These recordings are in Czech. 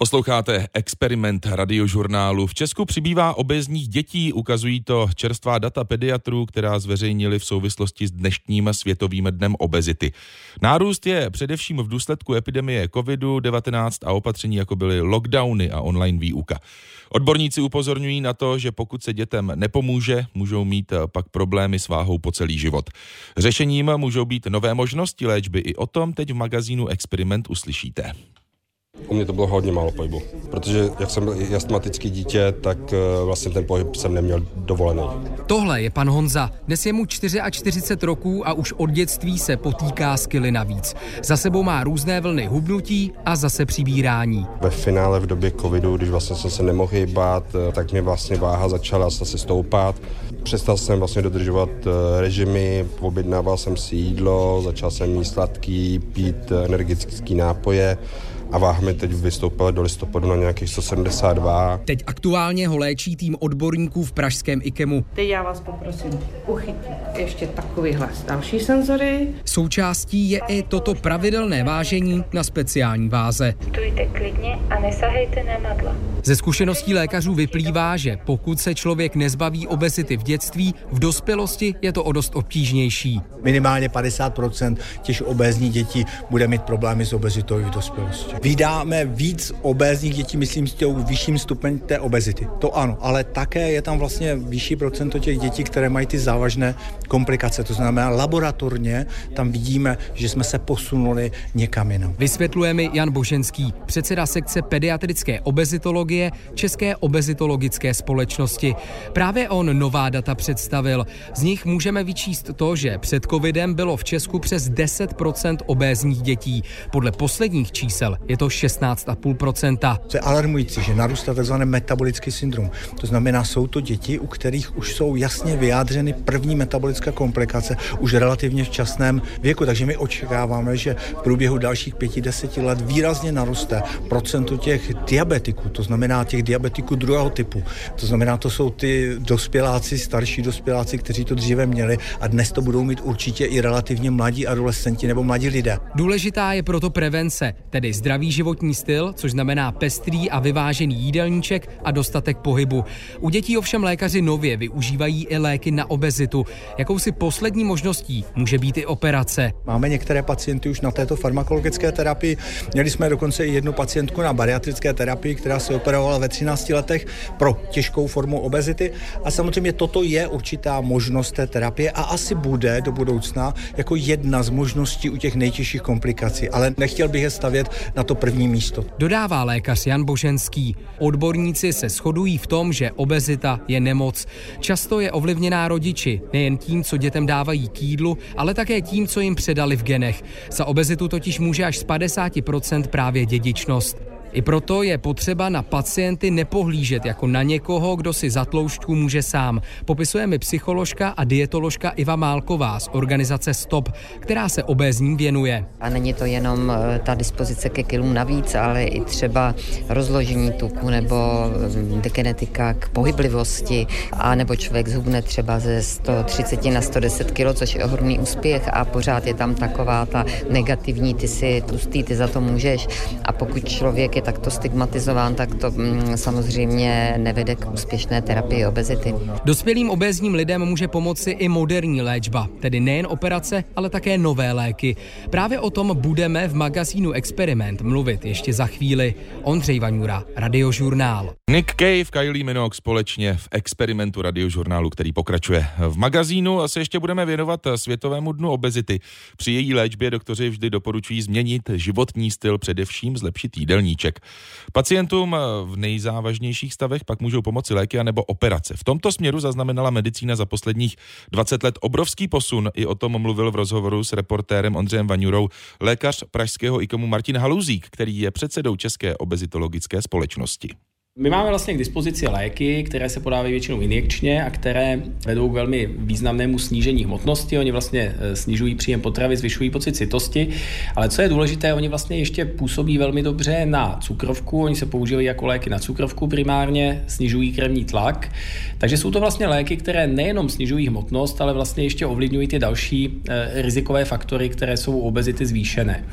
Posloucháte experiment radiožurnálu. V Česku přibývá obezních dětí, ukazují to čerstvá data pediatrů, která zveřejnili v souvislosti s dnešním světovým dnem obezity. Nárůst je především v důsledku epidemie COVID-19 a opatření jako byly lockdowny a online výuka. Odborníci upozorňují na to, že pokud se dětem nepomůže, můžou mít pak problémy s váhou po celý život. Řešením můžou být nové možnosti léčby. I o tom teď v magazínu Experiment uslyšíte. U mě to bylo hodně málo pohybu, protože jak jsem byl astmatický dítě, tak eh, vlastně ten pohyb jsem neměl dovolený. Tohle je pan Honza. Dnes je mu 44 roků a už od dětství se potýká s kily navíc. Za sebou má různé vlny hubnutí a zase přibírání. Ve finále v době covidu, když vlastně jsem se nemohl hýbat, eh, tak mě vlastně váha začala zase stoupat. Přestal jsem vlastně dodržovat eh, režimy, objednával jsem si jídlo, začal jsem jíst sladký, pít energické nápoje a váha mi teď vystoupila do listopadu na nějakých 172. Teď aktuálně ho léčí tým odborníků v pražském IKEMu. Teď já vás poprosím uchytit ještě takovýhle další senzory. Součástí je i toto pravidelné vážení na speciální váze. Stůjte klidně a nesahejte na madla. Ze zkušeností lékařů vyplývá, že pokud se člověk nezbaví obezity v dětství, v dospělosti je to o dost obtížnější. Minimálně 50% těch obézních dětí bude mít problémy s obezitou i v dospělosti. Vydáme víc obézních dětí, myslím, s tím vyšším stupeň té obezity. To ano, ale také je tam vlastně vyšší procento těch dětí, které mají ty závažné komplikace. To znamená, laboratorně tam vidíme, že jsme se posunuli někam jinam. Vysvětluje mi Jan Boženský, předseda sekce pediatrické obezitologie České obezitologické společnosti. Právě on nová data představil. Z nich můžeme vyčíst to, že před covidem bylo v Česku přes 10% obézních dětí. Podle posledních čísel je to 16,5%. Co je alarmující, že narůstá tzv. metabolický syndrom. To znamená, jsou to děti, u kterých už jsou jasně vyjádřeny první metabolické komplikace už relativně v časném věku. Takže my očekáváme, že v průběhu dalších pěti, deseti let výrazně naroste procento těch diabetiků, to znamená těch diabetiků druhého typu. To znamená, to jsou ty dospěláci, starší dospěláci, kteří to dříve měli a dnes to budou mít určitě i relativně mladí adolescenti nebo mladí lidé. Důležitá je proto prevence, tedy zdravý životní styl, což znamená pestrý a vyvážený jídelníček a dostatek pohybu. U dětí ovšem lékaři nově využívají i léky na obezitu. Jakousi poslední možností může být i operace. Máme některé pacienty už na této farmakologické terapii. Měli jsme dokonce i jednu pacientku na bariatrické terapii, která se operovala ve 13 letech pro těžkou formu obezity. A samozřejmě toto je určitá možnost té terapie a asi bude do budoucna jako jedna z možností u těch nejtěžších komplikací. Ale nechtěl bych je stavět na to první místo. Dodává lékař Jan Boženský. Odborníci se shodují v tom, že obezita je nemoc. Často je ovlivněná rodiči, nejen tím, co dětem dávají k jídlu, ale také tím, co jim předali v genech. Za obezitu totiž může až z 50% právě dědičnost. I proto je potřeba na pacienty nepohlížet jako na někoho, kdo si za tloušťku může sám. Popisuje mi psycholožka a dietoložka Iva Málková z organizace STOP, která se obézním věnuje. A není to jenom eh, ta dispozice ke kilům navíc, ale i třeba rozložení tuku nebo mm, genetika k pohyblivosti, a nebo člověk zhubne třeba ze 130 na 110 kg, což je ohromný úspěch a pořád je tam taková ta negativní, ty si tlustý, ty za to můžeš. A pokud člověk je takto stigmatizován, tak to mm, samozřejmě nevede k úspěšné terapii obezity. Dospělým obézním lidem může pomoci i moderní léčba, tedy nejen operace, ale také nové léky. Právě o tom budeme v magazínu Experiment mluvit ještě za chvíli. Ondřej Vaňura, Radiožurnál. Nick Cave, Kylie Minogue společně v experimentu radiožurnálu, který pokračuje. V magazínu se ještě budeme věnovat Světovému dnu obezity. Při její léčbě doktoři vždy doporučují změnit životní styl, především zlepšit jídelníček balíček. Pacientům v nejzávažnějších stavech pak můžou pomoci léky anebo operace. V tomto směru zaznamenala medicína za posledních 20 let obrovský posun. I o tom mluvil v rozhovoru s reportérem Ondřejem Vaňurou lékař pražského IKOMu Martin Haluzík, který je předsedou České obezitologické společnosti. My máme vlastně k dispozici léky, které se podávají většinou injekčně a které vedou k velmi významnému snížení hmotnosti. Oni vlastně eh, snižují příjem potravy, zvyšují pocit citosti, ale co je důležité, oni vlastně ještě působí velmi dobře na cukrovku. Oni se používají jako léky na cukrovku primárně, snižují krevní tlak. Takže jsou to vlastně léky, které nejenom snižují hmotnost, ale vlastně ještě ovlivňují ty další eh, rizikové faktory, které jsou u obezity zvýšené.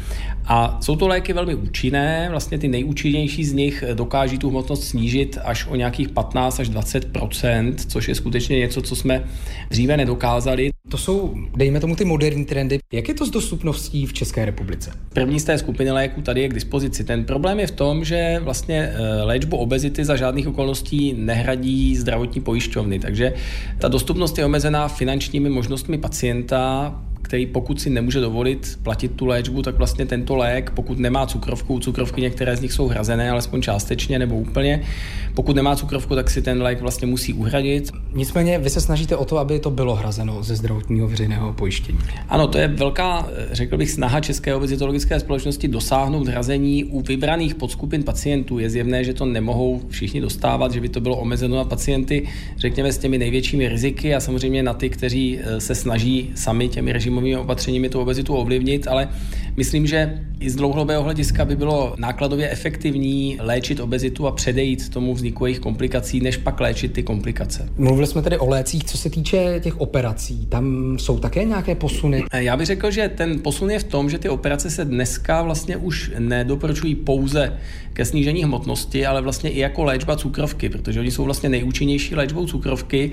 A jsou to léky velmi účinné, vlastně ty nejúčinnější z nich dokáží tu hmotnost snížit až o nějakých 15 až 20% což je skutečně něco, co jsme dříve nedokázali. To jsou, dejme tomu, ty moderní trendy. Jak je to s dostupností v České republice? První z té skupiny léků tady je k dispozici. Ten problém je v tom, že vlastně eh, léčbu obezity za žádných okolností nehradí zdravotní pojišťovny, takže ta dostupnost je omezená finančními možnostmi pacienta, který pokud si nemůže dovolit platit tu léčbu, tak vlastně tento lék, pokud nemá cukrovku, cukrovky některé z nich jsou hrazené, alespoň částečně nebo úplně, pokud nemá cukrovku, tak si ten lék vlastně musí uhradit. Nicméně vy se snažíte o to, aby to bylo hrazeno ze zdravotního veřejného pojištění. Ano, to je velká, řekl bych, snaha České obezitologické společnosti dosáhnout hrazení u vybraných podskupin pacientů. Je zjevné, že to nemohou všichni dostávat, že by to bylo omezeno na pacienty, řekněme, s těmi největšími riziky a samozřejmě na ty, kteří eh, se snaží sami těmi režimovými opatřeními tu obezitu ovlivnit, ale myslím, že i z dlouhodobého hlediska by bylo nákladově efektivní léčit obezitu a předejít tomu vzniku jejich komplikací, než pak léčit ty komplikace. Mluvili jsme tedy o lécích, co se týče těch operací. Tam jsou také nějaké posuny? Já bych řekl, že ten posun je v tom, že ty operace se dneska vlastně už nedoporučují pouze ke snížení hmotnosti, ale vlastně i jako léčba cukrovky, protože oni jsou vlastně nejúčinnější léčbou cukrovky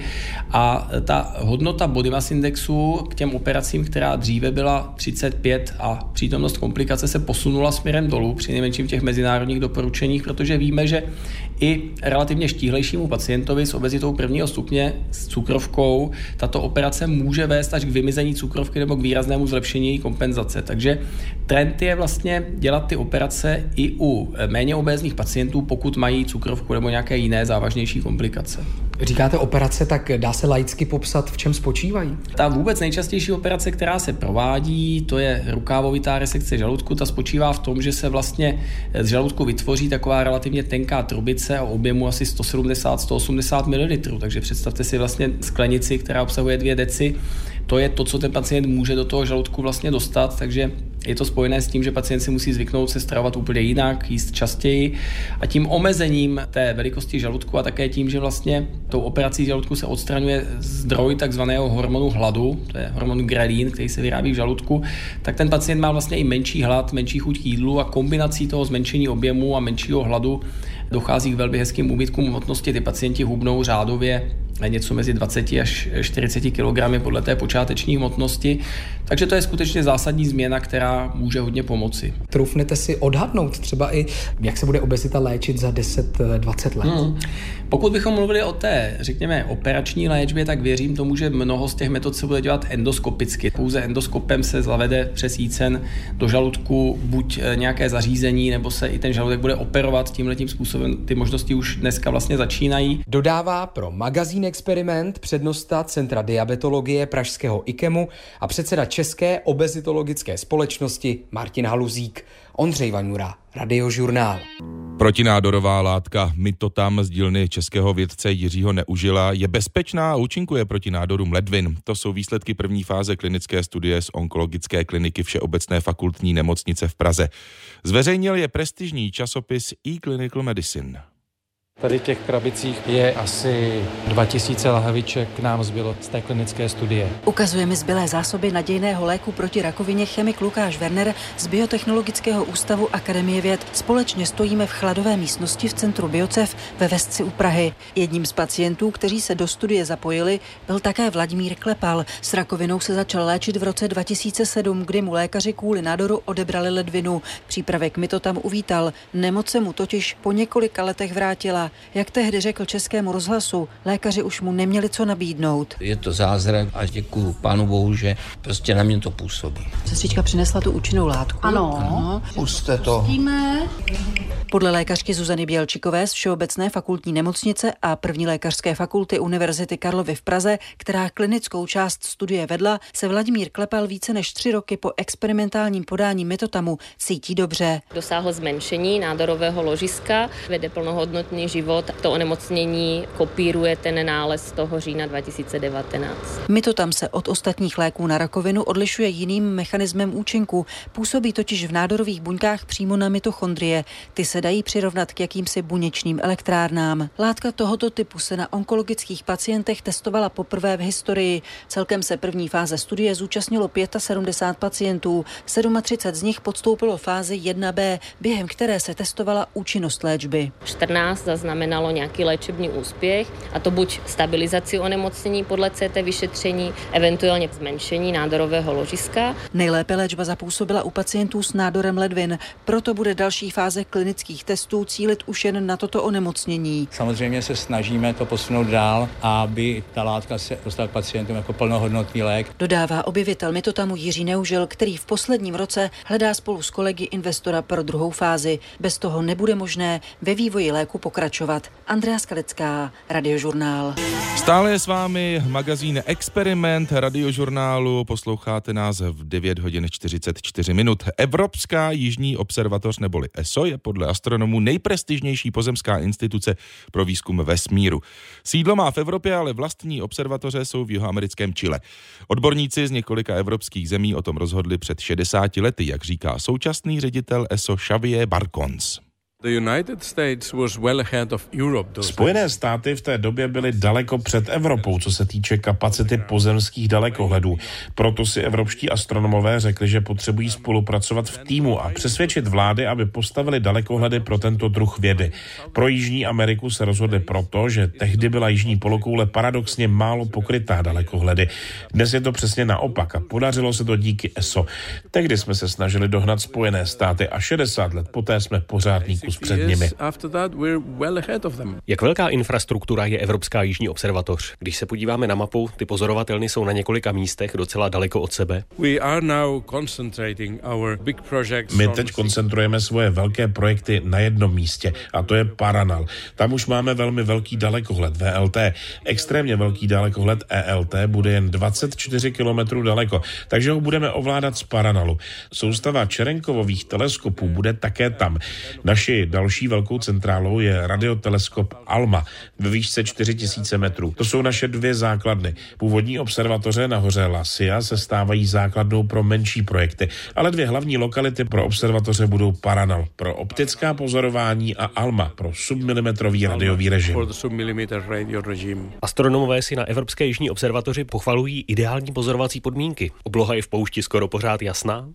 a ta hodnota body mass indexu k těm operacím, která dříve byla 35 a přítomnost komplikace se posunula směrem dolů při nejmenším těch mezinárodních doporučeních, protože víme, že i relativně štíhlejšímu pacientovi s obezitou prvního stupně s cukrovkou tato operace může vést až k vymizení cukrovky nebo k výraznému zlepšení její kompenzace. Takže trend je vlastně dělat ty operace i u méně obézních pacientů, pokud mají cukrovku nebo nějaké jiné závažnější komplikace. Říkáte operace, tak dá se laicky popsat, v čem spočívají? Ta vůbec nejčastější operace, která se provádí, to je rukávovitá resekce žaludku. Ta spočívá v tom, že se vlastně z žaludku vytvoří taková relativně tenká trubice o objemu asi 170-180 ml. Takže představte si vlastně sklenici, která obsahuje dvě deci to je to, co ten pacient může do toho žaludku vlastně dostat, takže je to spojené s tím, že pacient si musí zvyknout se stravovat úplně jinak, jíst častěji a tím omezením té velikosti žaludku a také tím, že vlastně tou operací žaludku se odstraňuje zdroj takzvaného hormonu hladu, to je hormon grelin, který se vyrábí v žaludku, tak ten pacient má vlastně i menší hlad, menší chuť k jídlu a kombinací toho zmenšení objemu a menšího hladu dochází k velmi hezkým úbytkům hmotnosti. Ty pacienti hubnou řádově něco mezi 20 až 40 kg podle té počáteční hmotnosti. Takže to je skutečně zásadní změna, která může hodně pomoci. Trufnete si odhadnout třeba i, jak se bude obezita léčit za 10-20 let? Hmm. Pokud bychom mluvili o té, řekněme, operační léčbě, tak věřím tomu, že mnoho z těch metod se bude dělat endoskopicky. Pouze endoskopem se zavede přes jícen do žaludku buď eh, nějaké zařízení, nebo se i ten žaludek bude operovat tímhletím způsobem. Ty možnosti už dneska vlastně začínají. Dodává pro magazín Experiment přednosta Centra diabetologie Pražského IKEMu a předseda České obezitologické společnosti Martin Haluzík. Ondřej Vaňura, Radiožurnál. Protinádorová látka mitotam z dílny českého vědce Jiřího Neužila je bezpečná a účinkuje proti nádorům ledvin. To jsou výsledky první fáze klinické studie z onkologické kliniky Všeobecné fakultní nemocnice v Praze. Zveřejnil je prestižní časopis e-Clinical Medicine. Tady těch krabicích je asi 2000 lahviček nám zbylo z té klinické studie. Ukazuje mi zbylé zásoby nadějného léku proti rakovině chemik Lukáš Werner z Biotechnologického ústavu Akademie věd. Společně stojíme v chladové místnosti v centru Biocev ve Vesci u Prahy. Jedním z pacientů, kteří se do studie zapojili, byl také Vladimír Klepal. S rakovinou se začal léčit v roce 2007, kdy mu lékaři kvůli nádoru odebrali ledvinu. Přípravek mi to tam uvítal. Nemoc se mu totiž po několika letech vrátila. Jak tehdy řekl českému rozhlasu, lékaři už mu neměli co nabídnout. Je to zázrak a děkuju pánu bohu, že prostě na mě to působí. Sestřička přinesla tu účinnou látku. Ano. ano. Puste to. Pustíme. Podle lékařky Zuzany Bělčikové z Všeobecné fakultní nemocnice a první lékařské fakulty Univerzity Karlovy v Praze, která klinickou část studie vedla, se Vladimír Klepal více než tři roky po experimentálním podání metotamu cítí dobře. Dosáhl zmenšení nádorového ložiska, vede plnohodnotný život život. To onemocnění kopíruje ten nález z toho října 2019. Mitotam se od ostatních léků na rakovinu odlišuje jiným mechanismem účinku. Působí totiž v nádorových buňkách přímo na mitochondrie. Ty se dají přirovnat k jakýmsi buněčným elektrárnám. Látka tohoto typu se na onkologických pacientech testovala poprvé v historii. Celkem se první fáze studie zúčastnilo 75 pacientů. 37 z nich podstoupilo fázi 1B, během které se testovala účinnost léčby. 14 zaznamenalo nějaký léčebný úspěch, a to buď stabilizaci onemocnění podle CT vyšetření, eventuálně zmenšení nádorového ložiska. Nejlépe léčba zapůsobila u pacientů s nádorem ledvin, proto bude další fáze klinických testů cílit už jen na toto onemocnění. Samozřejmě se snažíme to posunout dál, aby ta látka se dostala k pacientům jako plnohodnotný lék. Dodává objevitel mitotamu Jiří Neužil, který v posledním roce hledá spolu s kolegy investora pro druhou fázi. Bez toho nebude možné ve vývoji léku pokračovat. Andrea Skalecká, Radiožurnál. Stále je s vámi magazín Experiment radiožurnálu. Posloucháte nás v 9 hodin 44 minut. Evropská jižní observatoř neboli ESO je podle astronomů nejprestižnější pozemská instituce pro výzkum vesmíru. Sídlo má v Evropě, ale vlastní observatoře jsou v jihoamerickém Chile. Odborníci z několika evropských zemí o tom rozhodli před 60 lety, jak říká současný ředitel ESO Xavier Barcons. Spojené státy v té době byly daleko před Evropou, co se týče kapacity pozemských dalekohledů. Proto si evropští astronomové řekli, že potřebují spolupracovat v týmu a přesvědčit vlády, aby postavili dalekohledy pro tento druh vědy. Pro Jižní Ameriku se rozhodli proto, že tehdy byla Jižní polokoule paradoxně málo pokrytá dalekohledy. Dnes je to přesně naopak a podařilo se to díky ESO. Tehdy jsme se snažili dohnat Spojené státy a 60 let poté jsme pořádný kus před nimi. Jak velká infrastruktura je Evropská jižní observatoř? Když se podíváme na mapu, ty pozorovatelny jsou na několika místech docela daleko od sebe. My teď koncentrujeme svoje velké projekty na jednom místě a to je Paranal. Tam už máme velmi velký dalekohled VLT. Extrémně velký dalekohled ELT bude jen 24 km daleko, takže ho budeme ovládat z Paranalu. Soustava Čerenkovových teleskopů bude také tam. Naši další velkou centrálou je radioteleskop ALMA ve výšce 4000 metrů. To jsou naše dvě základny. Původní observatoře na hoře La Silla se stávají základnou pro menší projekty, ale dvě hlavní lokality pro observatoře budou Paranal pro optická pozorování a ALMA pro submilimetrový radiový režim. Astronomové si na Evropské jižní observatoři pochvalují ideální pozorovací podmínky. Obloha je v poušti skoro pořád jasná.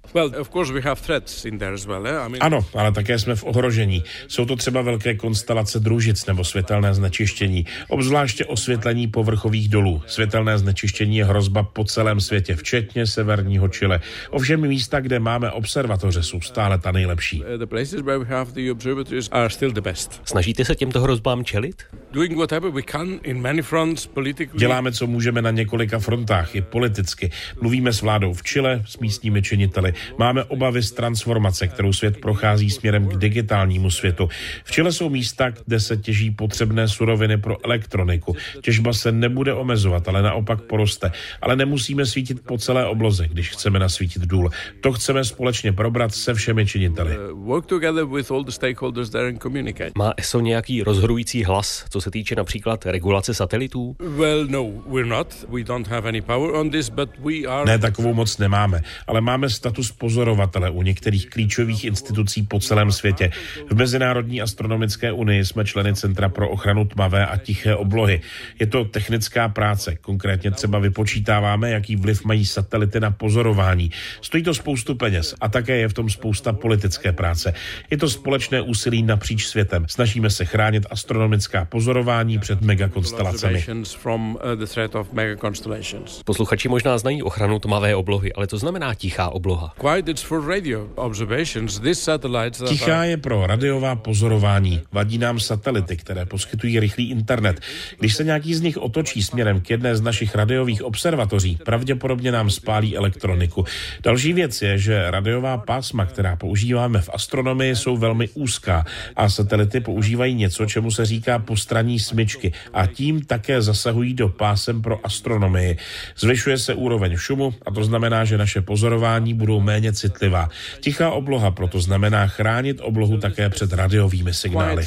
Ano, ale také jsme v ohrožení. Jsou to třeba velké konstelace družic nebo světelné znečištění, obzvláště osvětlení povrchových dolů. Světelné znečištění je hrozba po celém světě, včetně severního Chile. Ovšem místa, kde máme observatoře, jsou stále ta nejlepší. Snažíte se těmto hrozbám čelit? Děláme, co můžeme na několika frontách, i politicky. Mluvíme s vládou v Chile, s místními činiteli. Máme obavy z transformace, kterou svět prochází směrem k digitálnímu světu. V Chile jsou místa, kde se těží potřebné suroviny pro elektroniku. Těžba se nebude omezovat, ale naopak poroste. Ale nemusíme svítit po celé obloze, když chceme nasvítit důl. To chceme společně probrat se všemi činiteli. Má ESO nějaký rozhodující hlas, co se týče například regulace satelitů? Ne, takovou moc nemáme, ale máme status pozorovatele u některých klíčových institucí po celém světě. V Mezinárodní astronomické unii jsme členy Centra pro ochranu tmavé a tiché oblohy. Je to technická práce, konkrétně třeba vypočítáváme, jaký vliv mají satelity na pozorování. Stojí to spoustu peněz a také je v tom spousta politické práce. Je to společné úsilí napříč světem. Snažíme se chránit astronomická pozorování před megakonstelacemi. Posluchači možná znají ochranu tmavé oblohy, ale to znamená tichá obloha. Tichá je pro radiová pozorování. Vadí nám satelity, které poskytují rychlý internet. Když se nějaký z nich otočí směrem k jedné z našich radiových observatoří, pravděpodobně nám spálí elektroniku. Další věc je, že radiová pásma, která používáme v astronomii, jsou velmi úzká a satelity používají něco, čemu se říká postranní smyčky a tím také zasahují do pásem pro astronomii. Zvyšuje se úroveň šumu a to znamená, že naše pozorování budou méně citlivá. Tichá obloha proto znamená chránit oblohu také také před radiovými signály.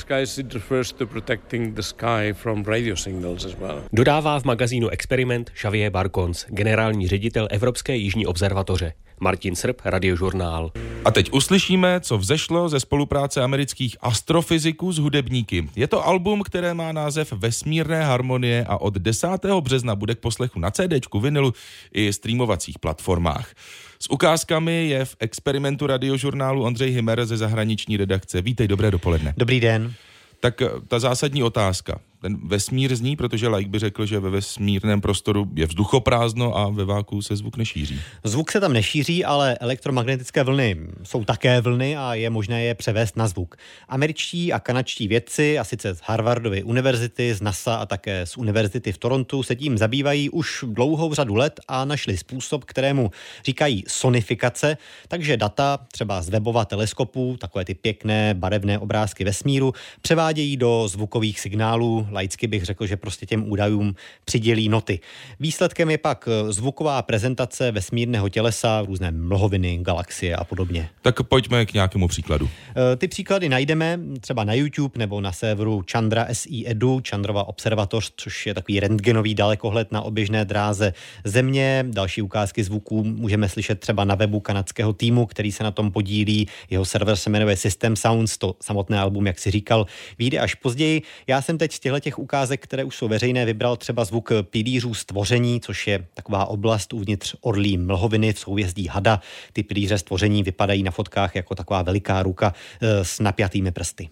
Dodává v magazínu Experiment Xavier Barkons, generální ředitel Evropské jižní observatoře. Martin Srb, Radiožurnál. A teď uslyšíme, co vzešlo ze spolupráce amerických astrofyziků s hudebníky. Je to album, které má název Vesmírné harmonie a od 10. března bude k poslechu na CD, vinilu i streamovacích platformách. S ukázkami je v experimentu radiožurnálu Ondřej Himer ze zahraniční redakce. Vítej, dobré dopoledne. Dobrý den. Tak ta zásadní otázka ten vesmír zní, protože like by řekl, že ve vesmírném prostoru je vzduchoprázdno a ve váku se zvuk nešíří. Zvuk se tam nešíří, ale elektromagnetické vlny jsou také vlny a je možné je převést na zvuk. Američtí a kanadští vědci, a sice z Harvardovy univerzity, z NASA a také z univerzity v Torontu, se tím zabývají už dlouhou řadu let a našli způsob, kterému říkají sonifikace, takže data třeba z webova teleskopu, takové ty pěkné barevné obrázky vesmíru, převádějí do zvukových signálů laicky bych řekl, že prostě těm údajům přidělí noty. Výsledkem je pak eh, zvuková prezentace vesmírného tělesa, různé mlhoviny, galaxie a podobně. Tak pojďme k nějakému příkladu. Eh, ty příklady najdeme třeba na YouTube nebo na serveru Chandra SI Edu, Chandrova observatoř, což je takový rentgenový dalekohled na oběžné dráze Země. Další ukázky zvuků můžeme slyšet třeba na webu kanadského týmu, který se na tom podílí. Jeho server se jmenuje System Sounds, to samotné album, jak si říkal, vyjde až později. Já jsem teď z těchto těch ukázek, které už jsou veřejné, vybral třeba zvuk pilířů stvoření, což je taková oblast uvnitř orlí mlhoviny v souvězdí Hada. Ty pilíře stvoření vypadají na fotkách jako taková veliká ruka eh, s napjatými prsty.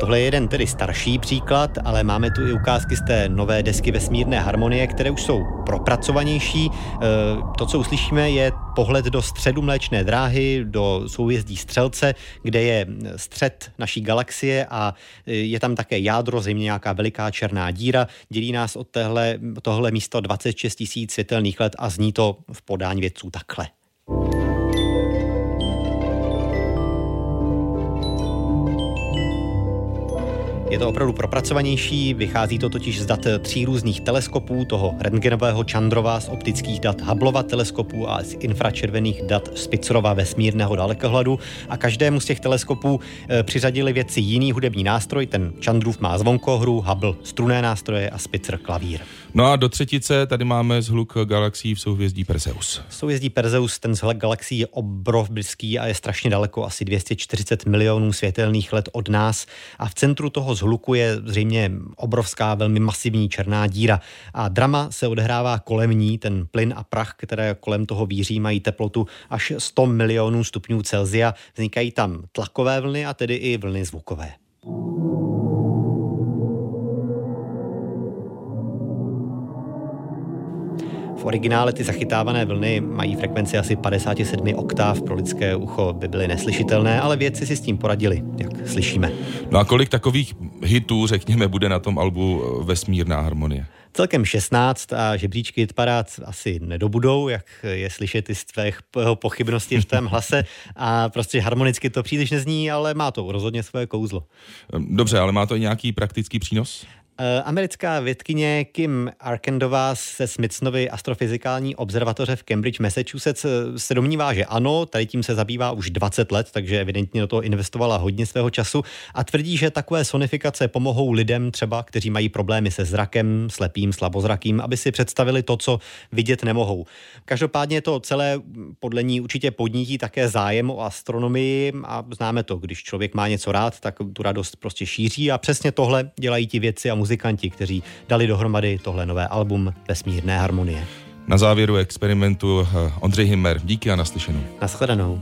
Tohle je jeden tedy starší příklad, ale máme tu i ukázky z té nové desky vesmírné harmonie, které už jsou propracovanější. E, to, co uslyšíme, je pohled do středu mléčné dráhy, do souvězdí Střelce, kde je střed naší galaxie a je tam také jádro, zřejmě nějaká veliká černá díra. Dělí nás od téhle, tohle místo 26 tisíc světelných let a zní to v podání vědců takhle. Je to opravdu propracovanější, vychází to totiž z dat tří různých teleskopů, toho rentgenového Chandrova, z optických dat Hubbleova teleskopu a z infračervených dat Spitzerova vesmírného dalekohledu a každému z těch teleskopů e, přiřadili věci jiný hudební nástroj, ten Chandrův má zvonkohru, Hubble struné nástroje a Spitzer klavír. No a do třetice tady máme zhluk galaxií v souhvězdí Perseus. V souhvězdí Perseus ten zhluk galaxií je obrovský a je strašně daleko, asi 240 milionů světelných let od nás a v centru toho zhluku je zřejmě obrovská, velmi masivní černá díra. A drama se odehrává kolem ní, ten plyn a prach, které kolem toho víří, mají teplotu až 100 milionů stupňů Celzia. Vznikají tam tlakové vlny a tedy i vlny zvukové. V originále ty zachytávané vlny mají frekvenci asi 57 oktáv, pro lidské ucho by byly neslyšitelné, ale vědci si s tím poradili, jak slyšíme. No a kolik takových hitů, řekněme, bude na tom albu Vesmírná harmonie? Celkem 16 a žebříčky hitparád asi nedobudou, jak je slyšet i z tvého pochybnosti v tém hlase a prostě harmonicky to příliš nezní, ale má to rozhodně svoje kouzlo. Dobře, ale má to i nějaký praktický přínos? Eh, americká vědkyně Kim Arkendová se Smithsonovy astrofyzikální observatoře v Cambridge, Massachusetts eh, se domnívá, že ano, tady tím se zabývá už 20 let, takže evidentně do toho investovala hodně svého času a tvrdí, že takové sonifikace pomohou lidem třeba, kteří mají problémy se zrakem, slepým, slabozrakým, aby si představili to, co vidět nemohou. Každopádně to celé podle ní určitě podnítí také zájem o astronomii a známe to, když člověk má něco rád, tak tu radost prostě šíří a přesně tohle dělají ti věci a muzikanti, kteří dali dohromady tohle nové album Vesmírné harmonie. Na závěru experimentu eh, Ondřej Himmer. Díky a naslyšenou. Naschledanou.